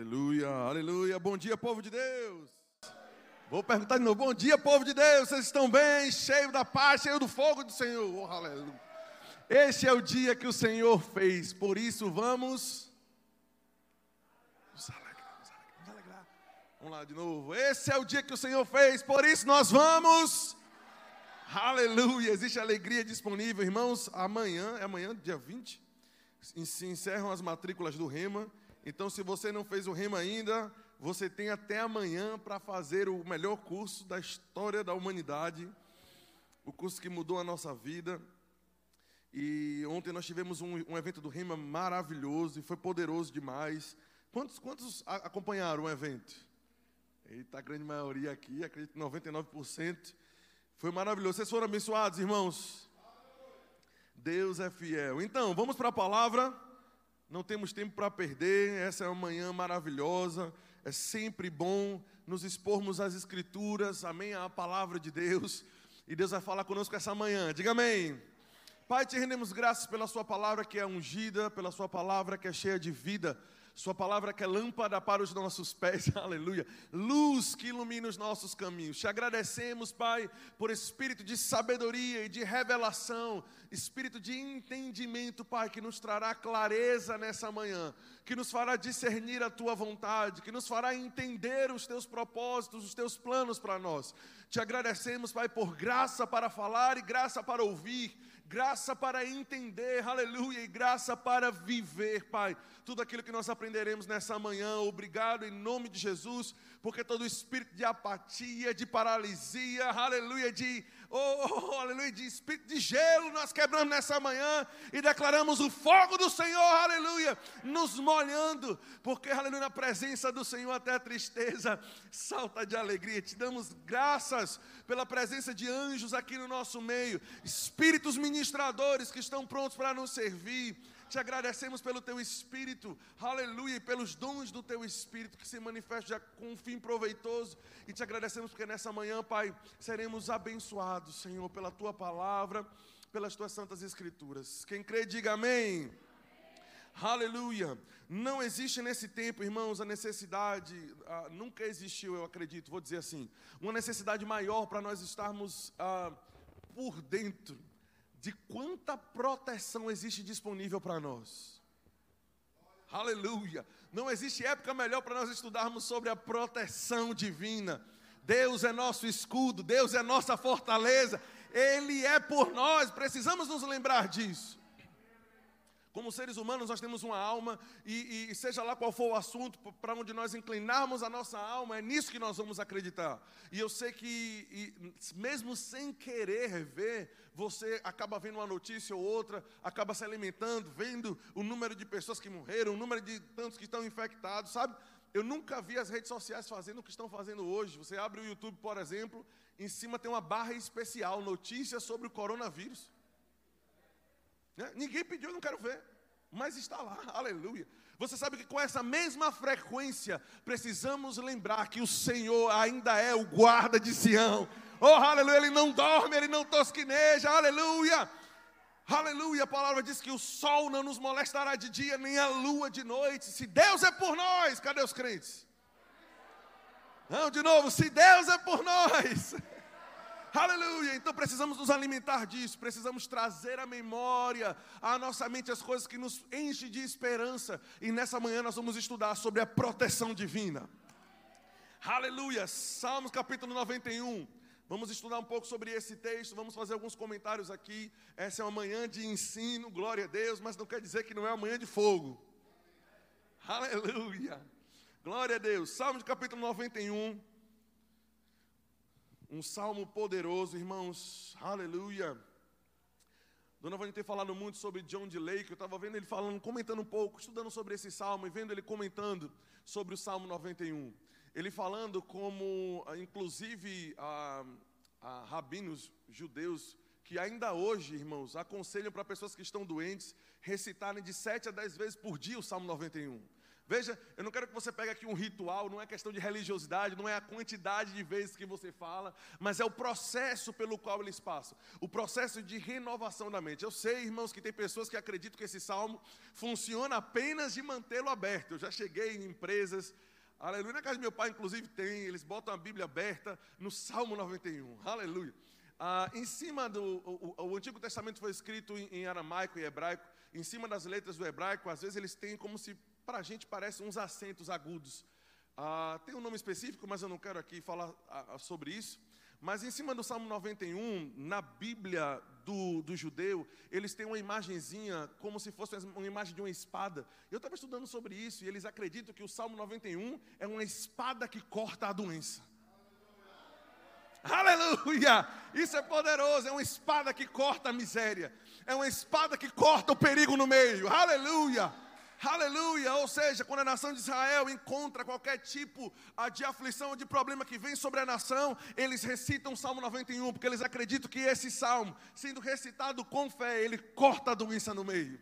Aleluia, aleluia. Bom dia, povo de Deus. Vou perguntar de novo. Bom dia, povo de Deus. Vocês estão bem? Cheio da paz, cheio do fogo do Senhor. Oh, aleluia. Este é o dia que o Senhor fez. Por isso vamos nos alegrar, nos alegrar, nos alegrar. Vamos lá de novo. Esse é o dia que o Senhor fez. Por isso nós vamos Aleluia. Existe alegria disponível, irmãos. Amanhã, é amanhã, dia 20, se encerram as matrículas do Rema. Então, se você não fez o Rema ainda, você tem até amanhã para fazer o melhor curso da história da humanidade, o curso que mudou a nossa vida. E ontem nós tivemos um, um evento do Rema maravilhoso e foi poderoso demais. Quantos, quantos acompanharam o evento? Eita, a grande maioria aqui, acredito 99%. Foi maravilhoso. Vocês foram abençoados, irmãos? Deus é fiel. Então, vamos para a palavra. Não temos tempo para perder. Essa é uma manhã maravilhosa. É sempre bom nos expormos às Escrituras. Amém? A palavra de Deus. E Deus vai falar conosco essa manhã. Diga amém. Pai, te rendemos graças pela Sua palavra que é ungida, pela Sua palavra que é cheia de vida. Sua palavra que é lâmpada para os nossos pés, aleluia. Luz que ilumina os nossos caminhos. Te agradecemos, Pai, por espírito de sabedoria e de revelação, espírito de entendimento, Pai, que nos trará clareza nessa manhã, que nos fará discernir a tua vontade, que nos fará entender os teus propósitos, os teus planos para nós. Te agradecemos, Pai, por graça para falar e graça para ouvir graça para entender, aleluia, e graça para viver, Pai. Tudo aquilo que nós aprenderemos nessa manhã, obrigado em nome de Jesus, porque todo espírito de apatia, de paralisia, aleluia, de oh, oh, aleluia, de espírito de gelo, nós quebramos nessa manhã e declaramos o fogo do Senhor, aleluia, nos molhando, porque, aleluia, na presença do Senhor até a tristeza salta de alegria. Te damos graças pela presença de anjos aqui no nosso meio, espíritos ministradores que estão prontos para nos servir. Te agradecemos pelo teu espírito, aleluia, e pelos dons do teu espírito que se manifesta com um fim proveitoso. E te agradecemos porque nessa manhã, Pai, seremos abençoados, Senhor, pela tua palavra, pelas tuas santas escrituras. Quem crê, diga amém. Aleluia. Não existe nesse tempo, irmãos, a necessidade, ah, nunca existiu, eu acredito, vou dizer assim, uma necessidade maior para nós estarmos ah, por dentro de quanta proteção existe disponível para nós. Aleluia. Não existe época melhor para nós estudarmos sobre a proteção divina. Deus é nosso escudo, Deus é nossa fortaleza, Ele é por nós, precisamos nos lembrar disso. Como seres humanos, nós temos uma alma, e, e seja lá qual for o assunto, para onde nós inclinarmos a nossa alma, é nisso que nós vamos acreditar. E eu sei que, e, mesmo sem querer ver, você acaba vendo uma notícia ou outra, acaba se alimentando, vendo o número de pessoas que morreram, o número de tantos que estão infectados, sabe? Eu nunca vi as redes sociais fazendo o que estão fazendo hoje. Você abre o YouTube, por exemplo, em cima tem uma barra especial, notícias sobre o coronavírus. Né? Ninguém pediu, não quero ver. Mas está lá, aleluia. Você sabe que com essa mesma frequência precisamos lembrar que o Senhor ainda é o guarda de Sião. Oh, aleluia, ele não dorme, ele não tosquineja, aleluia. Aleluia, a palavra diz que o sol não nos molestará de dia, nem a lua de noite. Se Deus é por nós, cadê os crentes? Não, de novo, se Deus é por nós. Aleluia! Então precisamos nos alimentar disso, precisamos trazer à memória, à nossa mente, as coisas que nos enchem de esperança. E nessa manhã nós vamos estudar sobre a proteção divina. Aleluia! Salmos capítulo 91. Vamos estudar um pouco sobre esse texto, vamos fazer alguns comentários aqui. Essa é uma manhã de ensino, glória a Deus, mas não quer dizer que não é uma manhã de fogo. Aleluia! Glória a Deus. Salmos capítulo 91 um salmo poderoso, irmãos, aleluia. Dona Vânia tem falado muito sobre John de Lake, eu estava vendo ele falando, comentando um pouco, estudando sobre esse salmo e vendo ele comentando sobre o Salmo 91. Ele falando como, ah, inclusive, a, a rabinos judeus, que ainda hoje, irmãos, aconselham para pessoas que estão doentes, recitarem de 7 a 10 vezes por dia o Salmo 91. Veja, eu não quero que você pegue aqui um ritual, não é questão de religiosidade, não é a quantidade de vezes que você fala, mas é o processo pelo qual eles passam o processo de renovação da mente. Eu sei, irmãos, que tem pessoas que acreditam que esse salmo funciona apenas de mantê-lo aberto. Eu já cheguei em empresas, aleluia, na casa do meu pai, inclusive, tem, eles botam a Bíblia aberta no Salmo 91, aleluia. Ah, em cima do. O, o, o, Antigo Testamento foi escrito em, em aramaico e hebraico, em cima das letras do hebraico, às vezes eles têm como se para a gente parece uns acentos agudos. Ah, tem um nome específico, mas eu não quero aqui falar ah, sobre isso. Mas em cima do Salmo 91, na Bíblia do, do judeu, eles têm uma imagenzinha como se fosse uma imagem de uma espada. Eu estava estudando sobre isso e eles acreditam que o Salmo 91 é uma espada que corta a doença. Aleluia! Isso é poderoso, é uma espada que corta a miséria, é uma espada que corta o perigo no meio. Aleluia! Aleluia! Ou seja, quando a nação de Israel encontra qualquer tipo ah, de aflição de problema que vem sobre a nação, eles recitam o Salmo 91, porque eles acreditam que esse salmo, sendo recitado com fé, ele corta a doença no meio.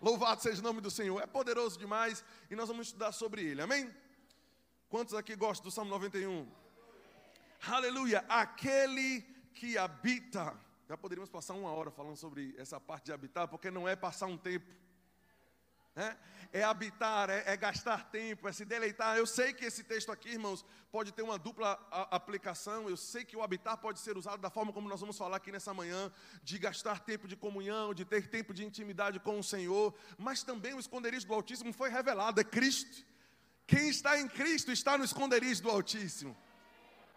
Louvado seja o nome do Senhor. É poderoso demais e nós vamos estudar sobre ele. Amém? Quantos aqui gostam do Salmo 91? Aleluia! Aquele que habita. Já poderíamos passar uma hora falando sobre essa parte de habitar, porque não é passar um tempo é, é habitar, é, é, gastar tempo, é se deleitar. Eu sei que esse texto aqui, irmãos, pode ter uma dupla aplicação. Eu sei que o habitar pode ser usado da forma como nós vamos falar aqui nessa manhã, de gastar tempo de comunhão, de ter tempo de intimidade com o Senhor. Mas também o esconderijo do Altíssimo foi revelado, é Cristo. Quem está em Cristo está no esconderijo do Altíssimo.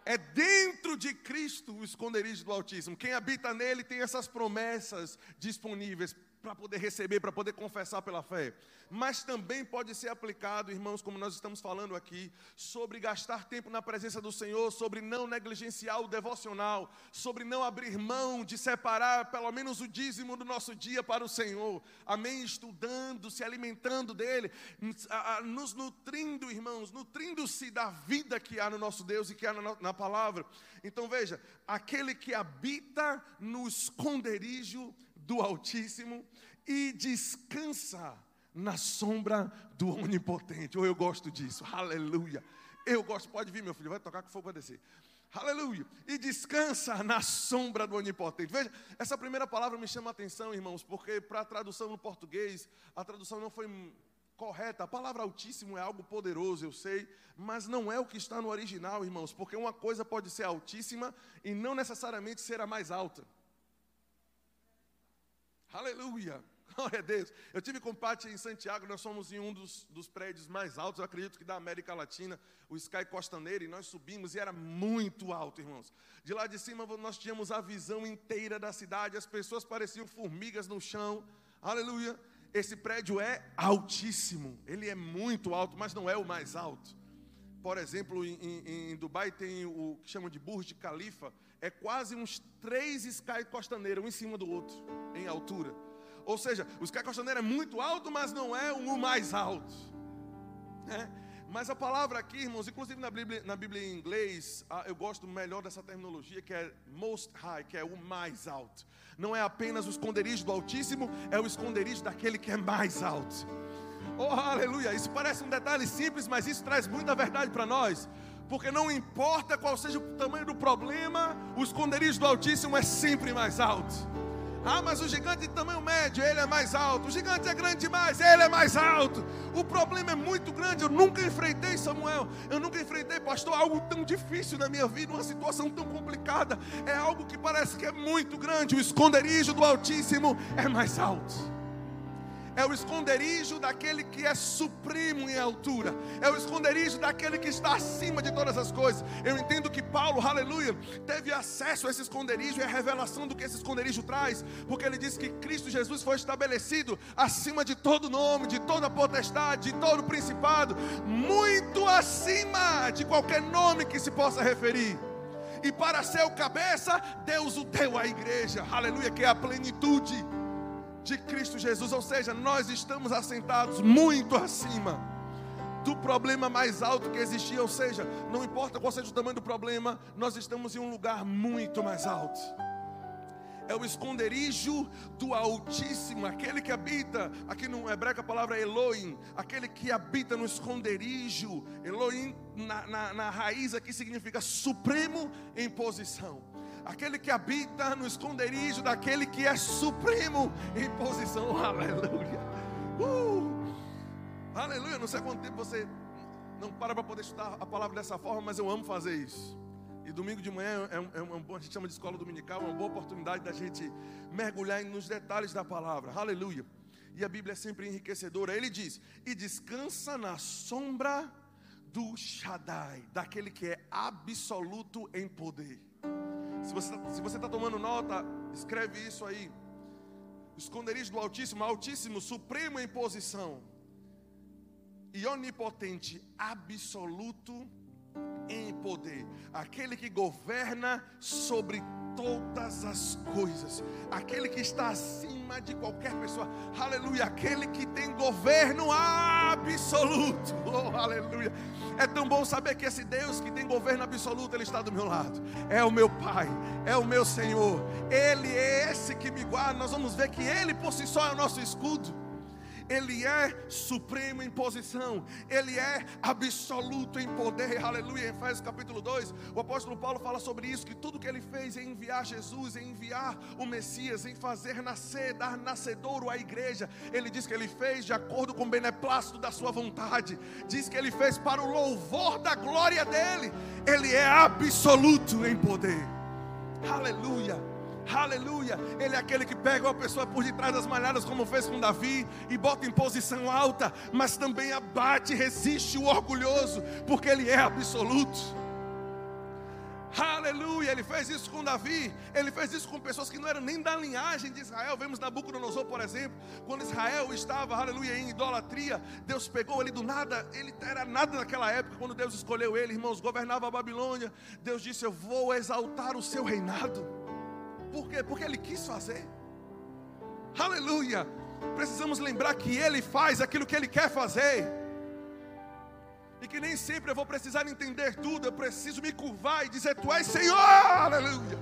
É dentro de Cristo o esconderijo do Altíssimo. Quem habita nele tem essas promessas disponíveis para poder receber, para poder confessar pela fé. Mas também pode ser aplicado, irmãos, como nós estamos falando aqui, sobre gastar tempo na presença do Senhor, sobre não negligenciar o devocional, sobre não abrir mão de separar pelo menos o dízimo do nosso dia para o Senhor. Amém? Estudando, se alimentando dele, nos nutrindo, irmãos, nutrindo-se da vida que há no nosso Deus e que há na, palavra. Então veja, aquele que habita no esconderijo do Altíssimo e descansa na sombra do Onipotente. Ou oh, eu gosto disso, aleluia. Eu gosto, pode vir, meu filho, vai tocar que for para descer. Aleluia. E descansa na sombra do Onipotente. Veja, essa primeira palavra me chama a atenção, irmãos, porque para a tradução no português, a tradução não foi correta. A palavra Altíssimo é algo poderoso, eu sei, mas não é o que está no original, irmãos, porque uma coisa pode ser altíssima e não necessariamente ser a mais alta. Aleluia. Glória a Deus. Eu tive com Pati em Santiago, nós somos em um dos, dos prédios mais altos, eu acredito que da América Latina, o Sky Costaneira, e nós subimos e era muito alto, irmãos. De lá de cima nós tínhamos a visão inteira da cidade, as pessoas pareciam formigas no chão. Aleluia. Esse prédio é altíssimo, ele é muito alto, mas não é o mais alto. Por exemplo, em, em, em Dubai tem o que chamam de Burj Khalifa, é quase uns três Sky Costaneira, um em cima do outro, em altura. Ou seja, o Sky Costaneira é muito alto, mas não é o mais alto. É? Mas a palavra aqui, irmãos, inclusive na Bíblia, na Bíblia em inglês, ah, eu gosto melhor dessa terminologia que é most high, que é o mais alto. Não é apenas o esconderijo do Altíssimo, é o esconderijo daquele que é mais alto. Oh, aleluia! Isso parece um detalhe simples, mas isso traz muita verdade para nós porque não importa qual seja o tamanho do problema, o esconderijo do Altíssimo é sempre mais alto. Ah, mas o gigante de tamanho médio, ele é mais alto. O gigante é grande demais, ele é mais alto. O problema é muito grande. Eu nunca enfrentei, Samuel. Eu nunca enfrentei, pastor, algo tão difícil na minha vida, uma situação tão complicada. É algo que parece que é muito grande. O esconderijo do Altíssimo é mais alto é o esconderijo daquele que é supremo em altura, é o esconderijo daquele que está acima de todas as coisas. Eu entendo que Paulo, aleluia, teve acesso a esse esconderijo e a revelação do que esse esconderijo traz, porque ele diz que Cristo Jesus foi estabelecido acima de todo nome, de toda potestade, de todo principado, muito acima de qualquer nome que se possa referir. E para ser o cabeça, Deus o deu à igreja, aleluia, que é a plenitude de Cristo Jesus, ou seja, nós estamos assentados muito acima do problema mais alto que existia, ou seja, não importa qual seja o tamanho do problema, nós estamos em um lugar muito mais alto. é o esconderijo do Altíssimo, aquele que habita, aqui no hebraico a palavra Elohim, aquele que habita no esconderijo. Elohim, na, na, na raiz aqui, significa supremo em posição. Aquele que habita no esconderijo daquele que é supremo em posição. Aleluia. Uh! Aleluia. Não sei quanto tempo você não para para poder estudar a palavra dessa forma, mas eu amo fazer isso. E domingo de manhã é, um, é uma, a gente chama de escola dominical, é uma boa oportunidade da gente mergulhar nos detalhes da palavra. Aleluia. E a Bíblia é sempre enriquecedora. Ele diz: E descansa na sombra do Shaddai, daquele que é absoluto em poder. Se você está tá tomando nota, escreve isso aí. Esconderijo do Altíssimo, Altíssimo, Supremo em posição, e onipotente, absoluto em poder, aquele que governa sobre todas as coisas, aquele que está acima de qualquer pessoa, aleluia, aquele que tem governo absoluto, oh, aleluia. É tão bom saber que esse Deus que tem governo absoluto, Ele está do meu lado, é o meu Pai, é o meu Senhor, Ele é esse que me guarda. Nós vamos ver que Ele por si só é o nosso escudo. Ele é supremo em posição, Ele é absoluto em poder, aleluia. Em Efésios capítulo 2, o apóstolo Paulo fala sobre isso: que tudo que ele fez em enviar Jesus, em enviar o Messias, em fazer nascer, dar nascedouro à igreja, ele diz que ele fez de acordo com o beneplácito da sua vontade, diz que ele fez para o louvor da glória dele, ele é absoluto em poder, aleluia. Aleluia. Ele é aquele que pega uma pessoa por detrás das malhadas, como fez com Davi, e bota em posição alta, mas também abate, resiste o orgulhoso, porque ele é absoluto. Aleluia, ele fez isso com Davi, ele fez isso com pessoas que não eram nem da linhagem de Israel. Vemos Nabucodonosor, por exemplo, quando Israel estava, aleluia, em idolatria, Deus pegou ele do nada, ele era nada naquela época, quando Deus escolheu ele, irmãos, governava a Babilônia. Deus disse: Eu vou exaltar o seu reinado. Por quê? Porque Ele quis fazer. Aleluia. Precisamos lembrar que Ele faz aquilo que Ele quer fazer. E que nem sempre eu vou precisar entender tudo. Eu preciso me curvar e dizer: Tu és Senhor. Aleluia.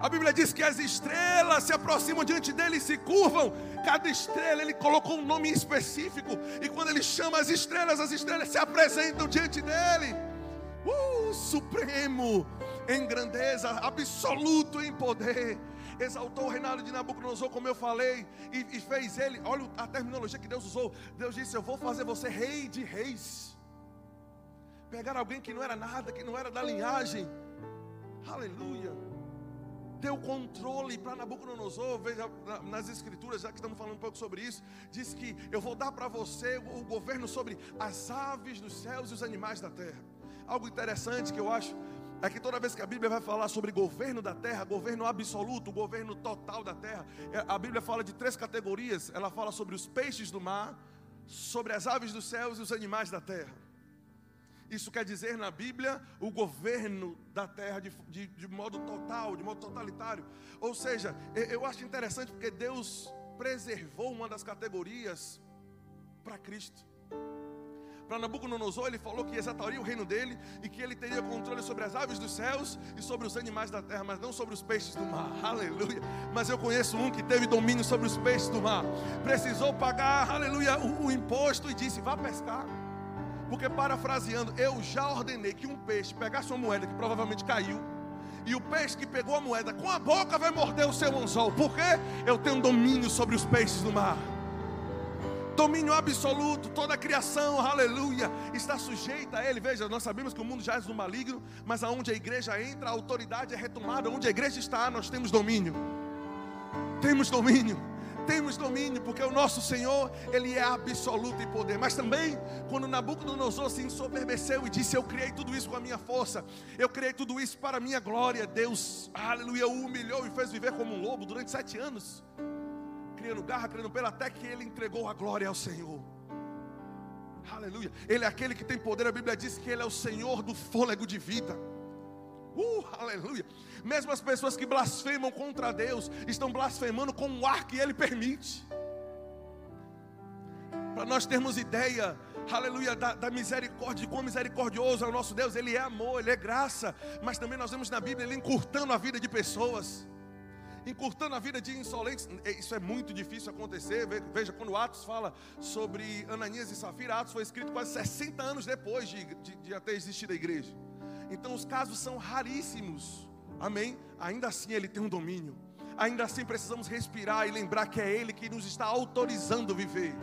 A Bíblia diz que as estrelas se aproximam diante dele e se curvam. Cada estrela ele colocou um nome específico. E quando ele chama as estrelas, as estrelas se apresentam diante dele. Uh, supremo em grandeza, absoluto em poder. Exaltou o reinado de Nabucodonosor, como eu falei, e, e fez ele. Olha a terminologia que Deus usou. Deus disse: Eu vou fazer você rei de reis. Pegar alguém que não era nada, que não era da linhagem. Aleluia. Deu controle para Nabucodonosor. Veja nas escrituras, já que estamos falando um pouco sobre isso. Diz que eu vou dar para você o governo sobre as aves dos céus e os animais da terra. Algo interessante que eu acho é que toda vez que a Bíblia vai falar sobre governo da terra, governo absoluto, governo total da terra, é, a Bíblia fala de três categorias. Ela fala sobre os peixes do mar, sobre as aves dos céus e os animais da terra. Isso quer dizer na Bíblia o governo da terra de, de, de modo total, de modo totalitário. Ou seja, eu acho interessante porque Deus preservou uma das categorias para Cristo. Para Nabucodonosor, ele falou que exaltaria o reino dele e que ele teria controle sobre as aves dos céus e sobre os animais da terra, mas não sobre os peixes do mar. Aleluia. Mas eu conheço um que teve domínio sobre os peixes do mar. Precisou pagar, aleluia, o, o imposto e disse: vá pescar. Porque, parafraseando, eu já ordenei que um peixe pegasse uma moeda que provavelmente caiu. E o peixe que pegou a moeda com a boca vai morder o seu anzol. Porque eu tenho domínio sobre os peixes do mar domínio absoluto, toda a criação, aleluia, está sujeita a Ele. Veja, nós sabemos que o mundo já é do maligno, mas aonde a igreja entra, a autoridade é retomada. Onde a igreja está, nós temos domínio. Temos domínio. Temos domínio, porque o nosso Senhor, Ele é absoluto em poder. Mas também, quando Nabucodonosor se ensoberbeceu e disse: Eu criei tudo isso com a minha força, eu criei tudo isso para a minha glória, Deus, aleluia, o humilhou e fez viver como um lobo durante sete anos criando garra, criando pelo, até que ele entregou a glória ao Senhor. Aleluia. Ele é aquele que tem poder. A Bíblia diz que ele é o Senhor do fôlego de vida. Uh, aleluia. Mesmo as pessoas que blasfemam contra Deus estão blasfemando com o ar que ele permite. Para nós termos ideia, aleluia, da, da misericórdia, de quão misericordioso é o nosso Deus, Ele é amor, Ele é graça, mas também nós vemos na Bíblia Ele encurtando a vida de pessoas, encurtando a vida de insolentes, é, isso é muito difícil acontecer, veja, quando Atos fala sobre Ananias e Safira, Atos foi escrito quase 60 anos depois de, de, de até existir a igreja, então os casos são raríssimos, amém? Ainda assim Ele tem um domínio, ainda assim precisamos respirar e lembrar que é Ele que nos está autorizando a viver.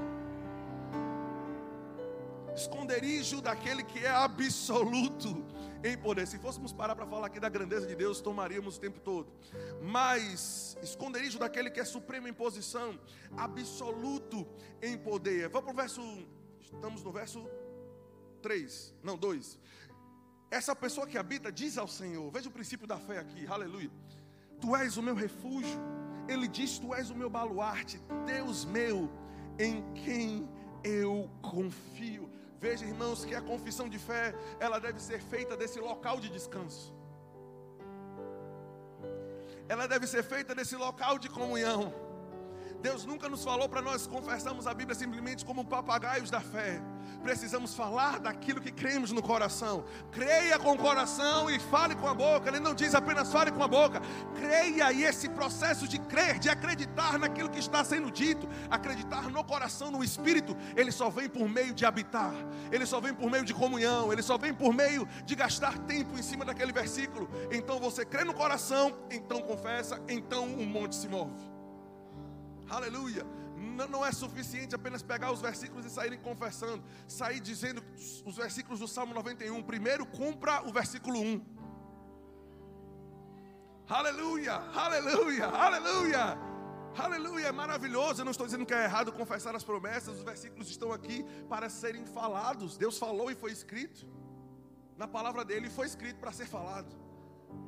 Esconderijo daquele que é absoluto em poder. Se fôssemos parar para falar aqui da grandeza de Deus, tomaríamos o tempo todo. Mas esconderijo daquele que é supremo em posição, absoluto em poder. Vamos para o verso, estamos no verso 3, não 2. Essa pessoa que habita diz ao Senhor, veja o princípio da fé aqui, aleluia. Tu és o meu refúgio, ele diz: Tu és o meu baluarte, Deus meu, em quem eu confio. Veja, irmãos, que a confissão de fé, ela deve ser feita desse local de descanso. Ela deve ser feita desse local de comunhão. Deus nunca nos falou para nós confessarmos a Bíblia simplesmente como papagaios da fé. Precisamos falar daquilo que cremos no coração. Creia com o coração e fale com a boca. Ele não diz apenas fale com a boca. Creia e esse processo de crer, de acreditar naquilo que está sendo dito, acreditar no coração, no espírito, ele só vem por meio de habitar. Ele só vem por meio de comunhão, ele só vem por meio de gastar tempo em cima daquele versículo. Então você crê no coração, então confessa, então o monte se move. Aleluia. Não, não é suficiente apenas pegar os versículos e saírem confessando, sair dizendo os versículos do Salmo 91. Primeiro, cumpra o versículo 1. Aleluia, aleluia, aleluia. Aleluia, é maravilhoso. Eu não estou dizendo que é errado confessar as promessas, os versículos estão aqui para serem falados. Deus falou e foi escrito. Na palavra dele foi escrito para ser falado.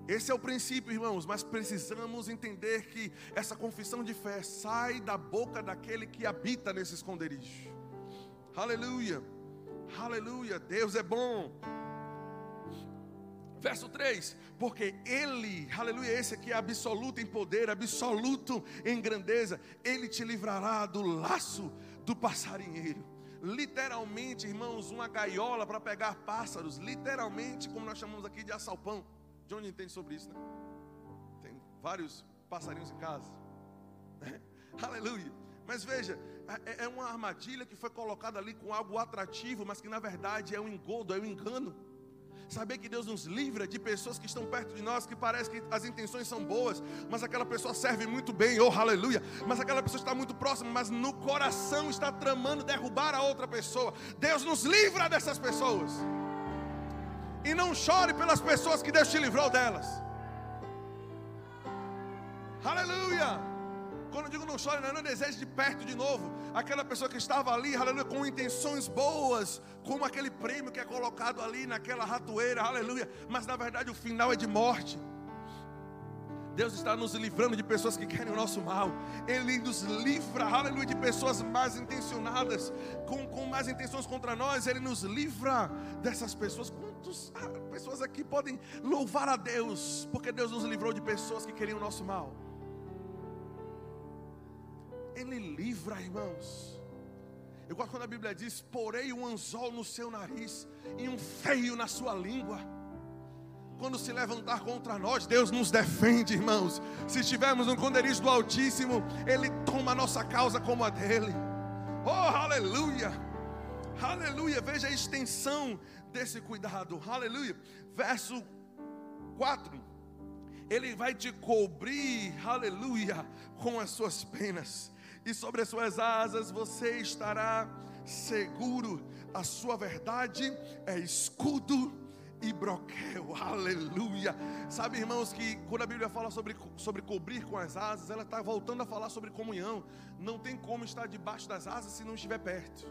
Esse é o princípio, irmãos, mas precisamos entender que essa confissão de fé sai da boca daquele que habita nesse esconderijo. Aleluia, aleluia, Deus é bom. Verso 3: Porque Ele, aleluia, esse aqui é absoluto em poder, absoluto em grandeza, Ele te livrará do laço do passarinheiro. Literalmente, irmãos, uma gaiola para pegar pássaros, literalmente, como nós chamamos aqui de assalpão. Johnny entende sobre isso, né? Tem vários passarinhos em casa. Aleluia. Mas veja, é, é uma armadilha que foi colocada ali com algo atrativo, mas que na verdade é um engodo, é um engano. Saber que Deus nos livra de pessoas que estão perto de nós, que parece que as intenções são boas, mas aquela pessoa serve muito bem, oh aleluia. Mas aquela pessoa está muito próxima, mas no coração está tramando derrubar a outra pessoa. Deus nos livra dessas pessoas. E não chore pelas pessoas que Deus te livrou delas. Aleluia. Quando eu digo não chore, não, não deseje de perto de novo. Aquela pessoa que estava ali, aleluia, com intenções boas, como aquele prêmio que é colocado ali naquela ratoeira, aleluia. Mas na verdade o final é de morte. Deus está nos livrando de pessoas que querem o nosso mal. Ele nos livra, aleluia, de pessoas mais intencionadas, com, com más intenções contra nós. Ele nos livra dessas pessoas. Quantas ah, pessoas aqui podem louvar a Deus, porque Deus nos livrou de pessoas que queriam o nosso mal? Ele livra, irmãos. Eu gosto quando a Bíblia diz: Porei um anzol no seu nariz e um feio na sua língua quando se levantar contra nós, Deus nos defende, irmãos. Se estivermos no esconderijo do Altíssimo, Ele toma a nossa causa como a dele. Oh, aleluia! Aleluia! Veja a extensão desse cuidado. Aleluia! Verso 4. Ele vai te cobrir, aleluia, com as suas penas, e sobre as suas asas você estará seguro. A sua verdade é escudo e broquel, aleluia. Sabe, irmãos, que quando a Bíblia fala sobre, sobre cobrir com as asas, ela está voltando a falar sobre comunhão. Não tem como estar debaixo das asas se não estiver perto.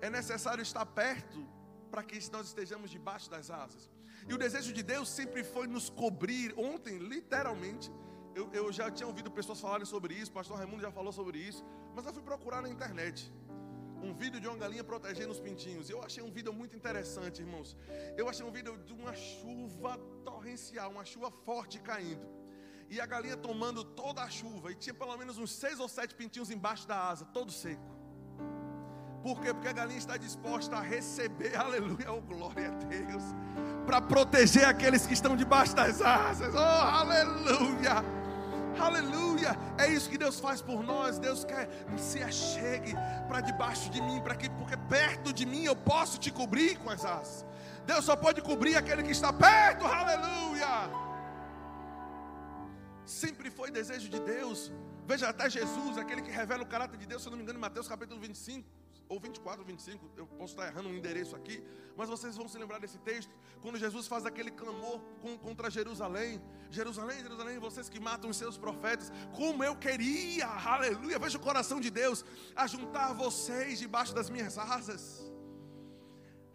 É necessário estar perto para que nós estejamos debaixo das asas. E o desejo de Deus sempre foi nos cobrir. Ontem, literalmente, eu, eu já tinha ouvido pessoas falarem sobre isso, o pastor Raimundo já falou sobre isso, mas eu fui procurar na internet um vídeo de uma galinha protegendo os pintinhos. Eu achei um vídeo muito interessante, irmãos. Eu achei um vídeo de uma chuva torrencial, uma chuva forte caindo. E a galinha tomando toda a chuva. E tinha pelo menos uns seis ou sete pintinhos embaixo da asa, todo seco. Por quê? Porque a galinha está disposta a receber, aleluia, oh glória a Deus, para proteger aqueles que estão debaixo das asas, oh aleluia. Aleluia! É isso que Deus faz por nós. Deus quer se achegue para debaixo de mim, para que porque perto de mim eu posso te cobrir com as asas. Deus só pode cobrir aquele que está perto. Aleluia! Sempre foi desejo de Deus. Veja até Jesus, aquele que revela o caráter de Deus, se eu não me engano, em Mateus capítulo 25 ou 24, 25, eu posso estar errando um endereço aqui, mas vocês vão se lembrar desse texto, quando Jesus faz aquele clamor contra Jerusalém: Jerusalém, Jerusalém, vocês que matam os seus profetas, como eu queria, aleluia, veja o coração de Deus, a juntar vocês debaixo das minhas asas.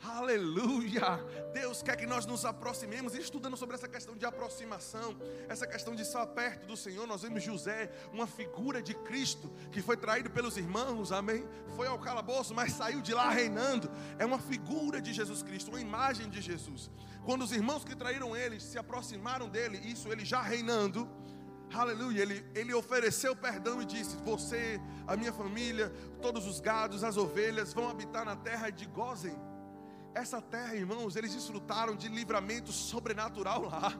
Aleluia! Deus quer que nós nos aproximemos, estudando sobre essa questão de aproximação, essa questão de estar perto do Senhor, nós vemos José, uma figura de Cristo, que foi traído pelos irmãos, amém? Foi ao calabouço, mas saiu de lá reinando. É uma figura de Jesus Cristo, uma imagem de Jesus. Quando os irmãos que traíram ele se aproximaram dele, isso ele já reinando, Aleluia, ele, ele ofereceu perdão e disse: Você, a minha família, todos os gados, as ovelhas vão habitar na terra de Gozen essa terra, irmãos, eles desfrutaram de livramento sobrenatural lá.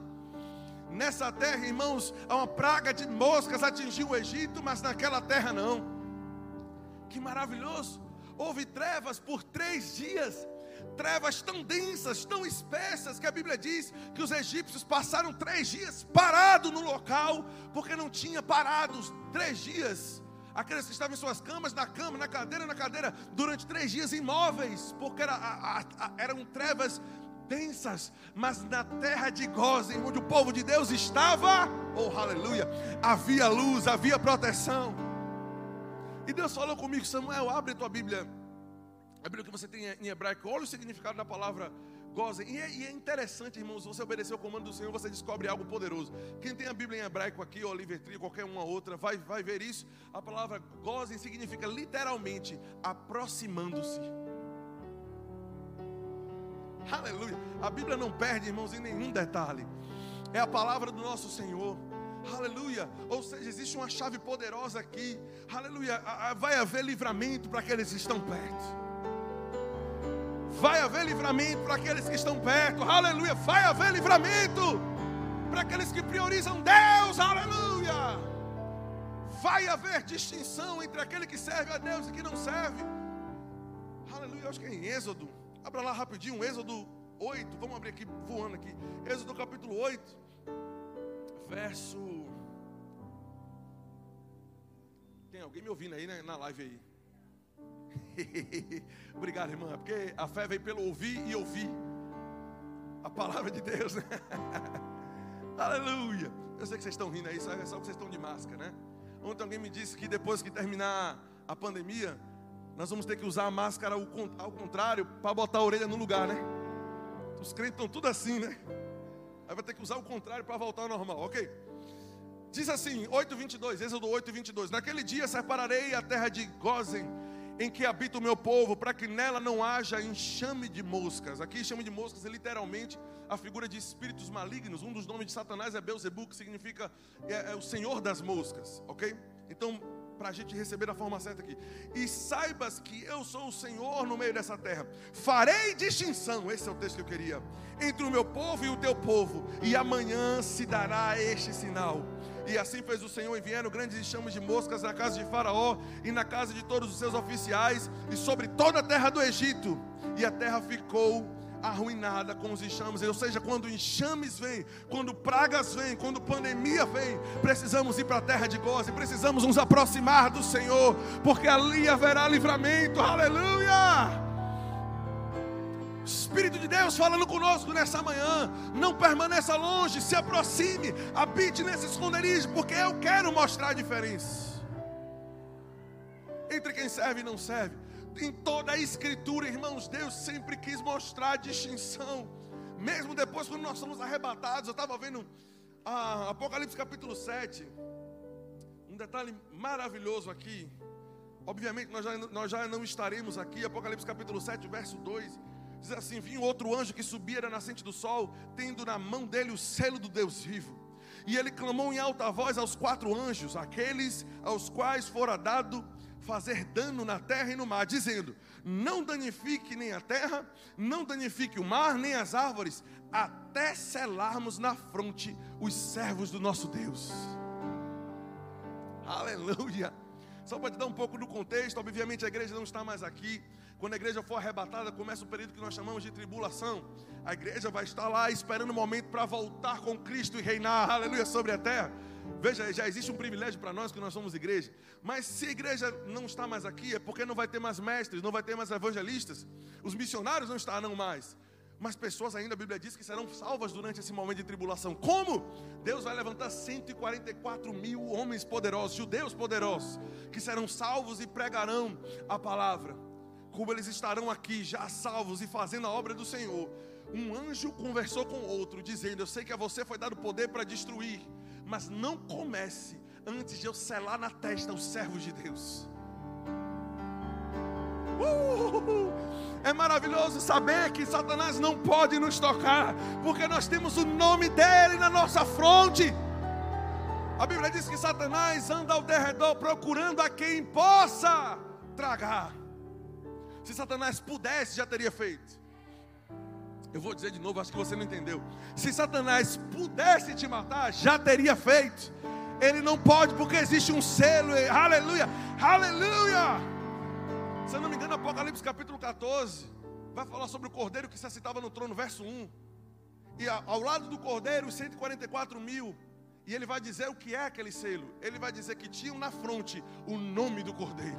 Nessa terra, irmãos, uma praga de moscas atingiu o Egito, mas naquela terra não. Que maravilhoso! Houve trevas por três dias, trevas tão densas, tão espessas, que a Bíblia diz que os egípcios passaram três dias parados no local, porque não tinha parados três dias aqueles que estavam em suas camas, na cama, na cadeira, na cadeira, durante três dias imóveis, porque era, a, a, eram trevas densas, mas na terra de Gozem, onde o povo de Deus estava, oh aleluia, havia luz, havia proteção. E Deus falou comigo, Samuel, abre a tua Bíblia, a Bíblia que você tem em hebraico, olha o significado da palavra gozem. E é, e é, interessante, irmãos, você obedecer o comando do Senhor, você descobre algo poderoso. Quem tem a Bíblia em hebraico aqui, ou Tree, qualquer uma outra, vai, vai ver isso. A palavra gozem significa literalmente aproximando-se. Aleluia. A Bíblia não perde, irmãos, em nenhum detalhe. É a palavra do nosso Senhor. Aleluia. Ou seja, existe uma chave poderosa aqui. Aleluia. Vai haver livramento para aqueles que estão perto. Vai haver livramento para aqueles que estão perto. Aleluia. Vai haver livramento para aqueles que priorizam Deus. Aleluia. Vai haver distinção entre aquele que serve a Deus e que não serve. Aleluia. Acho que é em Êxodo. Abra lá rapidinho, Êxodo 8. Vamos abrir aqui, voando aqui. Êxodo capítulo 8, verso. Tem alguém me ouvindo aí né, na live aí? Obrigado, irmã, porque a fé vem pelo ouvir e ouvir a palavra de Deus. Né? Aleluia. Eu sei que vocês estão rindo aí, só, é só que vocês estão de máscara, né? Ontem alguém me disse que depois que terminar a pandemia, nós vamos ter que usar a máscara ao contrário para botar a orelha no lugar, né? Os crentes estão tudo assim, né? Aí vai ter que usar o contrário para voltar ao normal, ok? Diz assim, 8:22, Êxodo 8:22. Naquele dia separarei a terra de Gozen em que habita o meu povo, para que nela não haja enxame de moscas. Aqui enxame de moscas é literalmente a figura de espíritos malignos. Um dos nomes de Satanás é Beuzebu, que significa é, é o senhor das moscas, ok? Então, para a gente receber da forma certa aqui. E saibas que eu sou o Senhor no meio dessa terra. Farei distinção, esse é o texto que eu queria, entre o meu povo e o teu povo, e amanhã se dará este sinal e assim fez o Senhor, enviando grandes enxames de moscas na casa de Faraó e na casa de todos os seus oficiais e sobre toda a terra do Egito. E a terra ficou arruinada com os enxames. Ou seja, quando enxames vêm, quando pragas vêm, quando pandemia vem, precisamos ir para a terra de gozo, precisamos nos aproximar do Senhor, porque ali haverá livramento. Aleluia! Espírito de Deus falando conosco nessa manhã. Não permaneça longe, se aproxime, habite nesse esconderijo, porque eu quero mostrar a diferença entre quem serve e não serve. Em toda a Escritura, irmãos, Deus sempre quis mostrar a distinção. Mesmo depois, quando nós somos arrebatados, eu estava vendo ah, Apocalipse capítulo 7. Um detalhe maravilhoso aqui. Obviamente, nós já, nós já não estaremos aqui. Apocalipse capítulo 7, verso 2 Diz assim: Vinha outro anjo que subia da nascente do sol, tendo na mão dele o selo do Deus vivo. E ele clamou em alta voz aos quatro anjos, aqueles aos quais fora dado fazer dano na terra e no mar, dizendo: Não danifique nem a terra, não danifique o mar, nem as árvores, até selarmos na fronte os servos do nosso Deus. Aleluia. Só para te dar um pouco do contexto, obviamente a igreja não está mais aqui. Quando a igreja for arrebatada, começa o período que nós chamamos de tribulação. A igreja vai estar lá esperando o momento para voltar com Cristo e reinar, aleluia, sobre a terra. Veja, já existe um privilégio para nós que nós somos igreja. Mas se a igreja não está mais aqui, é porque não vai ter mais mestres, não vai ter mais evangelistas. Os missionários não estarão mais. Mas pessoas ainda, a Bíblia diz que serão salvas durante esse momento de tribulação. Como? Deus vai levantar 144 mil homens poderosos, judeus poderosos, que serão salvos e pregarão a palavra. Como eles estarão aqui já salvos e fazendo a obra do Senhor. Um anjo conversou com outro, dizendo: Eu sei que a você foi dado poder para destruir, mas não comece antes de eu selar na testa os servos de Deus. Uh! É maravilhoso saber que Satanás não pode nos tocar, porque nós temos o nome dele na nossa fronte. A Bíblia diz que Satanás anda ao derredor procurando a quem possa tragar. Se Satanás pudesse, já teria feito. Eu vou dizer de novo, acho que você não entendeu. Se Satanás pudesse te matar, já teria feito. Ele não pode, porque existe um selo. Aleluia, aleluia. Se eu não me engano, Apocalipse capítulo 14 vai falar sobre o cordeiro que se assentava no trono, verso 1. E ao lado do cordeiro, 144 mil. E ele vai dizer o que é aquele selo. Ele vai dizer que tinham na fronte o nome do cordeiro.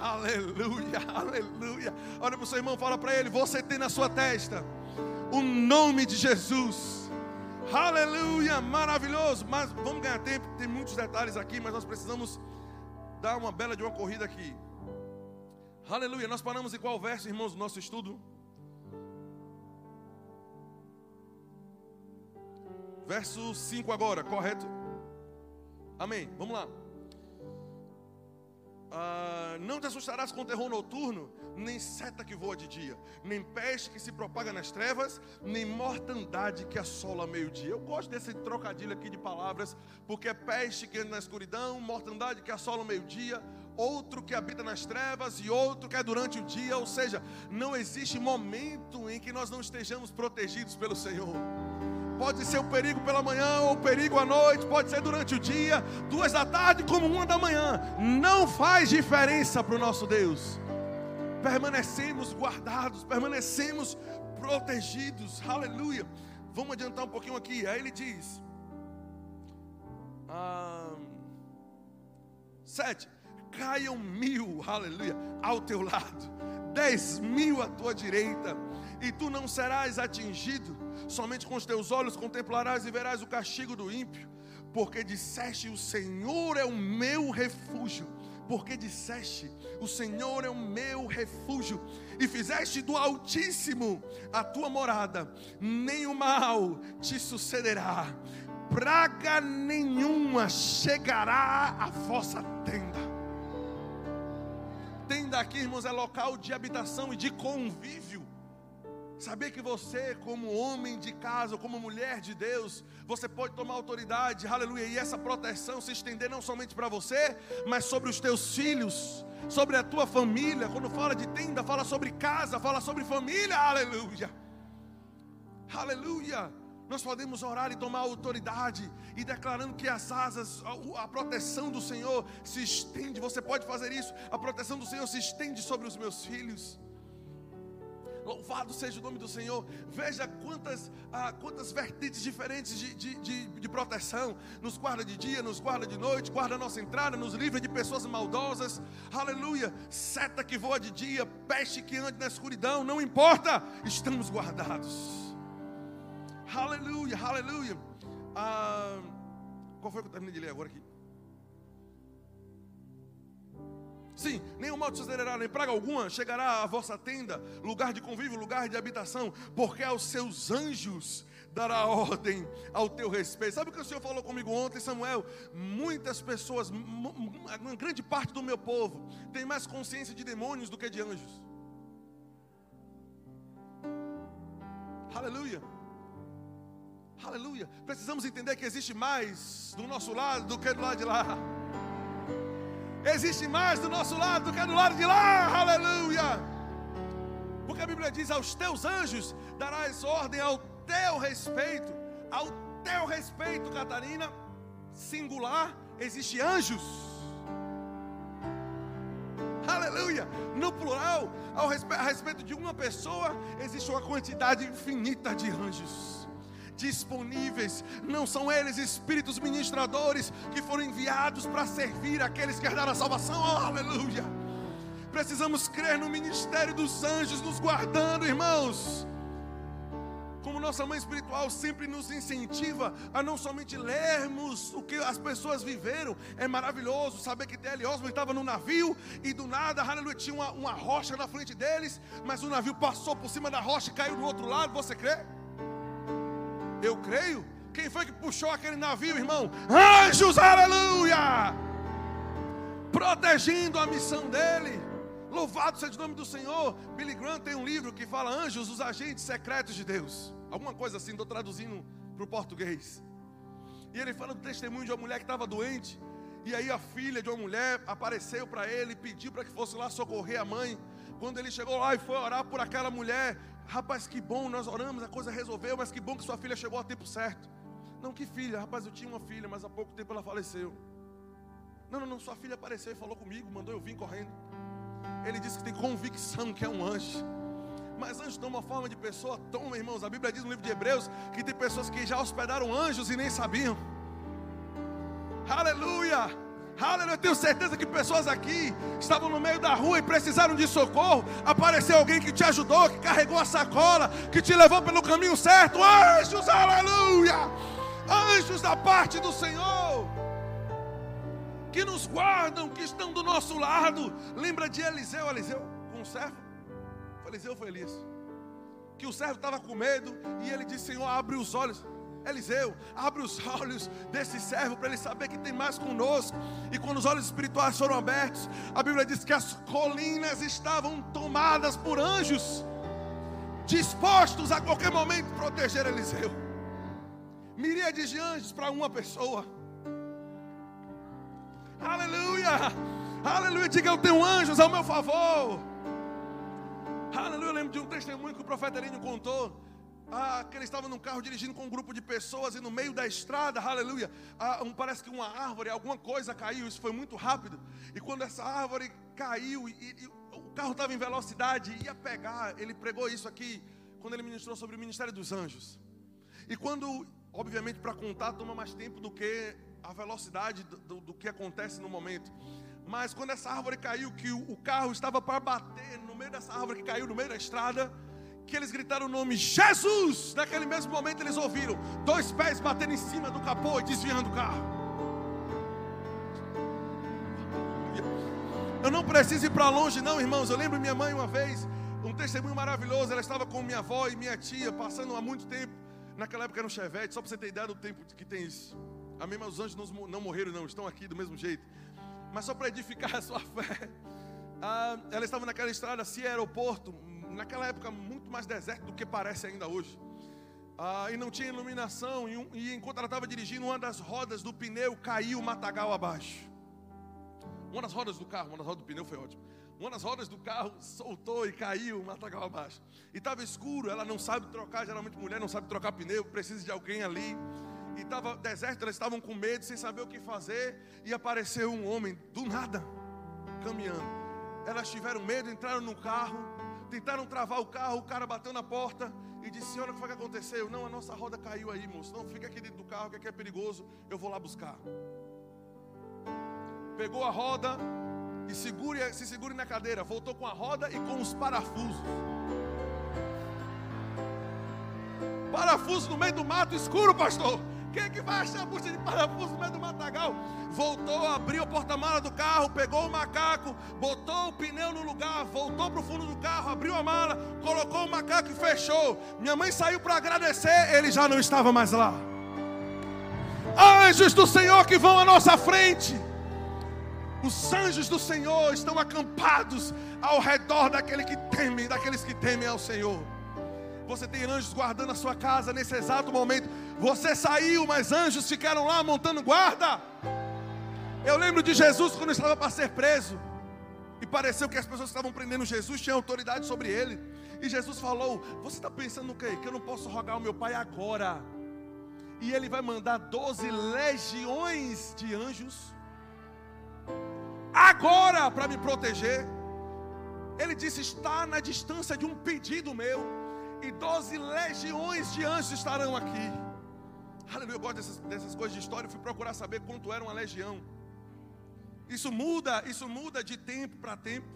Aleluia, aleluia. Olha para o seu irmão, fala para ele: Você tem na sua testa o nome de Jesus. Aleluia, maravilhoso. Mas vamos ganhar tempo, tem muitos detalhes aqui, mas nós precisamos dar uma bela de uma corrida aqui. Aleluia. Nós paramos em qual verso, irmãos, do nosso estudo? Verso 5 agora, correto? Amém. Vamos lá. Ah, não te assustarás com terror noturno, nem seta que voa de dia, nem peste que se propaga nas trevas, nem mortandade que assola meio-dia. Eu gosto desse trocadilho aqui de palavras, porque é peste que anda na escuridão, mortandade que assola meio-dia, outro que habita nas trevas e outro que é durante o dia, ou seja, não existe momento em que nós não estejamos protegidos pelo Senhor. Pode ser o perigo pela manhã ou o perigo à noite, pode ser durante o dia, duas da tarde como uma da manhã, não faz diferença para o nosso Deus. Permanecemos guardados, permanecemos protegidos, aleluia. Vamos adiantar um pouquinho aqui, aí ele diz: ah, sete caiam mil, aleluia, ao teu lado, dez mil à tua direita, e tu não serás atingido, somente com os teus olhos contemplarás e verás o castigo do ímpio, porque disseste: O Senhor é o meu refúgio. Porque disseste: O Senhor é o meu refúgio, e fizeste do Altíssimo a tua morada, nem o mal te sucederá, praga nenhuma chegará à vossa tenda. Tenda aqui, irmãos, é local de habitação e de convívio. Saber que você, como homem de casa, como mulher de Deus, você pode tomar autoridade, aleluia, e essa proteção se estender não somente para você, mas sobre os teus filhos, sobre a tua família. Quando fala de tenda, fala sobre casa, fala sobre família, aleluia, aleluia nós podemos orar e tomar autoridade e declarando que as asas, a, a, proteção do Senhor se estende. Você pode fazer isso. A proteção do Senhor se estende sobre os meus filhos. Louvado seja o nome do Senhor. Veja quantas, ah, quantas vertentes diferentes de, de, de, de, proteção. Nos guarda de dia, nos guarda de noite, guarda a nossa entrada, nos livra de pessoas maldosas. Aleluia. Seta que voa de dia, peste que ande na escuridão. Não importa, estamos guardados. Aleluia, aleluia. Ah, qual foi que eu terminei de ler agora aqui? Sim, nenhum mal te sucederá, nem praga alguma chegará à vossa tenda, lugar de convívio, lugar de habitação, porque aos seus anjos dará ordem ao teu respeito. Sabe o que o Senhor falou comigo ontem, Samuel? Muitas pessoas, uma grande parte do meu povo, tem mais consciência de demônios do que de anjos. Aleluia. Aleluia. Precisamos entender que existe mais do nosso lado do que do lado de lá. Existe mais do nosso lado do que do lado de lá, aleluia. Porque a Bíblia diz: aos teus anjos darás ordem ao teu respeito, ao teu respeito, Catarina, singular, existe anjos. Aleluia! No plural, ao a respeito de uma pessoa, existe uma quantidade infinita de anjos disponíveis. Não são eles espíritos ministradores que foram enviados para servir aqueles que herdaram a salvação. Oh, aleluia! Precisamos crer no ministério dos anjos nos guardando, irmãos. Como nossa mãe espiritual sempre nos incentiva a não somente lermos o que as pessoas viveram, é maravilhoso saber que T.L. Osborne estava no navio e do nada, aleluia, tinha uma, uma rocha na frente deles, mas o navio passou por cima da rocha e caiu do outro lado. Você crê? Eu creio. Quem foi que puxou aquele navio, irmão? Anjos, aleluia! Protegendo a missão dele. Louvado seja o nome do Senhor. Billy Graham tem um livro que fala Anjos, os agentes secretos de Deus. Alguma coisa assim, estou traduzindo para o português. E ele fala do testemunho de uma mulher que estava doente. E aí a filha de uma mulher apareceu para ele, pediu para que fosse lá socorrer a mãe. Quando ele chegou lá e foi orar por aquela mulher, rapaz, que bom, nós oramos, a coisa resolveu, mas que bom que sua filha chegou a tempo certo. Não, que filha, rapaz, eu tinha uma filha, mas há pouco tempo ela faleceu. Não, não, não, sua filha apareceu e falou comigo, mandou eu vir correndo. Ele disse que tem convicção que é um anjo. Mas anjos têm uma forma de pessoa toma, irmãos. A Bíblia diz no livro de Hebreus que tem pessoas que já hospedaram anjos e nem sabiam. Aleluia! Aleluia, eu tenho certeza que pessoas aqui estavam no meio da rua e precisaram de socorro. Apareceu alguém que te ajudou, que carregou a sacola, que te levou pelo caminho certo. Anjos, aleluia! Anjos da parte do Senhor que nos guardam, que estão do nosso lado. Lembra de Eliseu, Eliseu, com o servo? Eliseu foi Elias. Que o servo estava com medo e ele disse: Senhor, abre os olhos. Eliseu, abre os olhos desse servo para ele saber que tem mais conosco. E quando os olhos espirituais foram abertos, a Bíblia diz que as colinas estavam tomadas por anjos, dispostos a qualquer momento proteger Eliseu. Miríades de anjos para uma pessoa. Aleluia! Aleluia! Diga eu tenho anjos ao meu favor. Aleluia! Eu lembro de um testemunho que o profeta Elinho contou. Ah, que ele estava num carro dirigindo com um grupo de pessoas e no meio da estrada, aleluia, ah, um, parece que uma árvore, alguma coisa caiu, isso foi muito rápido. E quando essa árvore caiu e, e o carro estava em velocidade, ia pegar, ele pregou isso aqui quando ele ministrou sobre o ministério dos anjos. E quando, obviamente, para contar toma mais tempo do que a velocidade do, do, do, que acontece no momento. Mas quando essa árvore caiu, que o, o carro estava para bater no meio dessa árvore que caiu no meio da estrada, que eles gritaram o nome Jesus. Naquele mesmo momento eles ouviram dois pés batendo em cima do capô e desviando o carro. Eu não preciso ir para longe, não, irmãos. Eu lembro minha mãe uma vez, um testemunho maravilhoso. Ela estava com minha avó e minha tia, passando há muito tempo. Naquela época era um chevette, só para você ter ideia do tempo que tem isso. Amém, mas os anjos não morreram, não, estão aqui do mesmo jeito. Mas só para edificar a sua fé. Ah, ela estava naquela estrada, se aeroporto, naquela época muito mais deserto do que parece ainda hoje. Ah, e não tinha iluminação, e, um, e enquanto ela estava dirigindo, uma das rodas do pneu caiu o matagal abaixo. Uma das rodas do carro, uma das rodas do pneu foi ótimo. Uma das rodas do carro soltou e caiu o matagal abaixo. E estava escuro, ela não sabe trocar, geralmente mulher não sabe trocar pneu, precisa de alguém ali e estava deserto, elas estavam com medo, sem saber o que fazer, e apareceu um homem do nada caminhando. Elas tiveram medo, entraram no carro, tentaram travar o carro, o cara bateu na porta e disse: Senhora, o que foi que aconteceu? Não, a nossa roda caiu aí, moço. Não, fica aqui dentro do carro, que aqui é perigoso, eu vou lá buscar. Pegou a roda e segure, se segure na cadeira, voltou com a roda e com os parafusos. Parafuso no meio do mato escuro, pastor. Quem é que vai achar a bucha de parafuso no meio do matagal? Voltou, abriu o porta-mala do carro, pegou o macaco, botou o pneu no lugar, voltou para o fundo do carro, abriu a mala, colocou o macaco e fechou. Minha mãe saiu para agradecer, ele já não estava mais lá. Anjos do Senhor que vão à nossa frente. Os anjos do Senhor estão acampados ao redor daquele que temem, daqueles que temem ao Senhor. Você tem anjos guardando a sua casa nesse exato momento. Você saiu, mas anjos ficaram lá montando guarda. Eu lembro de Jesus quando estava para ser preso. E pareceu que as pessoas que estavam prendendo Jesus tinham autoridade sobre ele. E Jesus falou: Você está pensando o quê? Que eu não posso rogar ao meu pai agora. E ele vai mandar 12 legiões de anjos agora para me proteger. Ele disse: Está na distância de um pedido meu, e 12 legiões de anjos estarão aqui. Aleluia, eu gosto dessas, dessas coisas de história. Eu fui procurar saber quanto era uma legião. Isso muda, isso muda de tempo para tempo.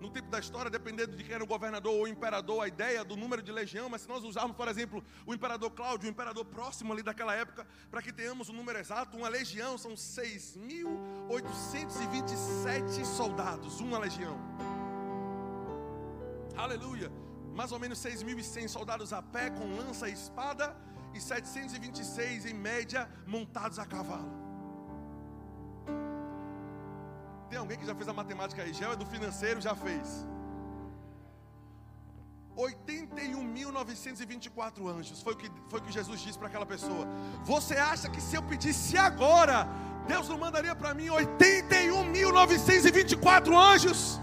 No tempo da história, dependendo de quem era o governador ou o imperador, a ideia do número de legião, mas se nós usarmos, por exemplo, o imperador Cláudio, o imperador próximo ali daquela época, para que tenhamos o um número exato, uma legião são 6.827 soldados, uma legião. Aleluia! Mais ou menos 6.100 soldados a pé, com lança e espada, e 726 em média montados a cavalo. Tem alguém que já fez a matemática aí? Gel é do financeiro, já fez. 81.924 anjos. Foi o, que, foi o que Jesus disse para aquela pessoa. Você acha que se eu pedisse agora, Deus não mandaria para mim 81.924 anjos?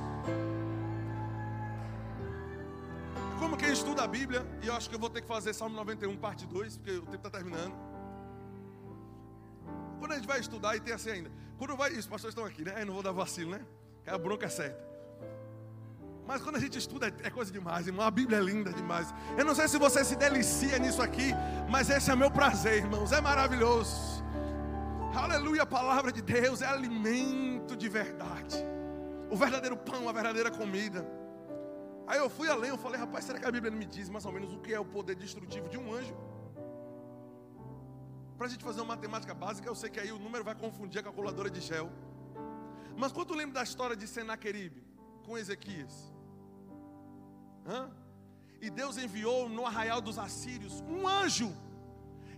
Como quem estuda a Bíblia, e eu acho que eu vou ter que fazer Salmo 91, parte 2, porque o tempo está terminando. Quando a gente vai estudar, e tem assim ainda. Quando vai, os pastores estão aqui, né? Eu não vou dar vacilo, né? Que a bronca é certa. Mas quando a gente estuda é coisa demais, irmão. A Bíblia é linda demais. Eu não sei se você se delicia nisso aqui, mas esse é meu prazer, irmãos. É maravilhoso. Aleluia, a palavra de Deus é alimento de verdade. O verdadeiro pão, a verdadeira comida. Aí eu fui além, eu falei, rapaz, será que a Bíblia não me diz mais ou menos o que é o poder destrutivo de um anjo? Para a gente fazer uma matemática básica, eu sei que aí o número vai confundir a calculadora de gel. Mas quanto lembra da história de Senaqueribe com Ezequias? Hã? E Deus enviou no arraial dos assírios um anjo.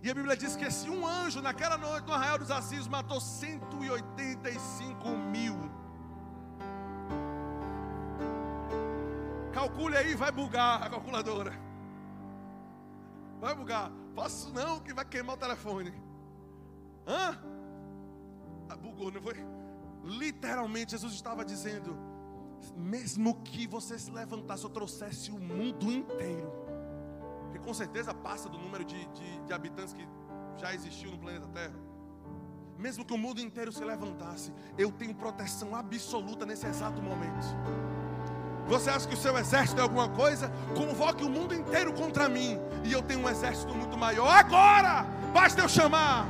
E a Bíblia diz que esse um anjo, naquela noite no arraial dos assírios, matou 185 mil. Calcule aí, vai bugar a calculadora. Vai bugar. Faço não, que vai queimar o telefone. Hã? Ah, bugou, não foi? Literalmente, Jesus estava dizendo: mesmo que você se levantasse ou trouxesse o mundo inteiro, que com certeza passa do número de, de, de habitantes que já existiu no planeta Terra. Mesmo que o mundo inteiro se levantasse, eu tenho proteção absoluta nesse exato momento. Você acha que o seu exército é alguma coisa? Convoque o mundo inteiro contra mim. E eu tenho um exército muito maior. Agora! Basta eu chamar.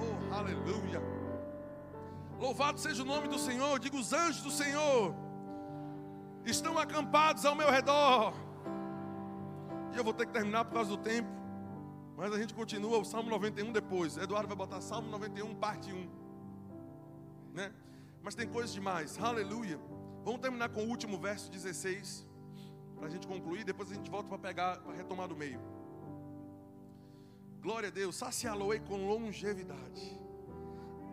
Oh, aleluia. Louvado seja o nome do Senhor. Digo, os anjos do Senhor estão acampados ao meu redor. E eu vou ter que terminar por causa do tempo. Mas a gente continua o Salmo 91 depois. Eduardo vai botar Salmo 91, parte 1. Né? Mas tem coisas demais. Aleluia. Vamos terminar com o último verso 16, para a gente concluir, depois a gente volta para pegar, para retomar do meio. Glória a Deus, saciá-lo-ei com longevidade,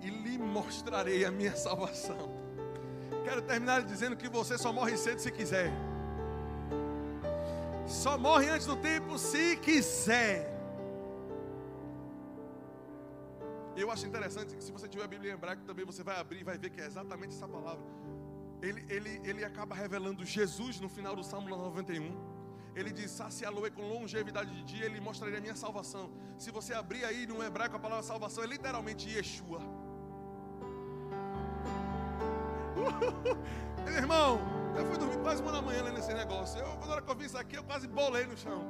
e lhe mostrarei a minha salvação. Quero terminar dizendo que você só morre cedo se quiser. Só morre antes do tempo se quiser. Eu acho interessante que se você tiver a Bíblia em hebraico também você vai abrir e vai ver que é exatamente essa palavra ele, ele, ele acaba revelando Jesus no final do Salmo 91. Ele diz: Saciá-lo com longevidade de dia, ele mostraria a minha salvação. Se você abrir aí no hebraico a palavra salvação, é literalmente Yeshua. Meu irmão, eu fui dormir quase uma da manhã nesse negócio. Eu, quando eu vi isso aqui, eu quase bolei no chão.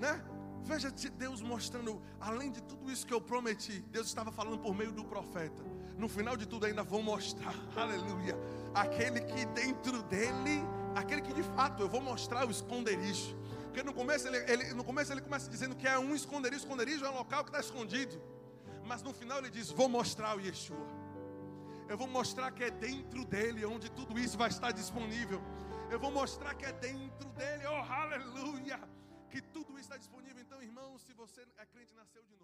Né? Veja Deus mostrando, além de tudo isso que eu prometi, Deus estava falando por meio do profeta. No final de tudo, ainda vou mostrar, aleluia, aquele que dentro dele, aquele que de fato eu vou mostrar o esconderijo. Porque no começo ele, ele, no começo ele começa dizendo que é um esconderijo, esconderijo é um local que está escondido. Mas no final ele diz: Vou mostrar o Yeshua. Eu vou mostrar que é dentro dele onde tudo isso vai estar disponível. Eu vou mostrar que é dentro dele, oh aleluia, que tudo isso está disponível. Então, irmãos, se você é crente, nasceu de novo.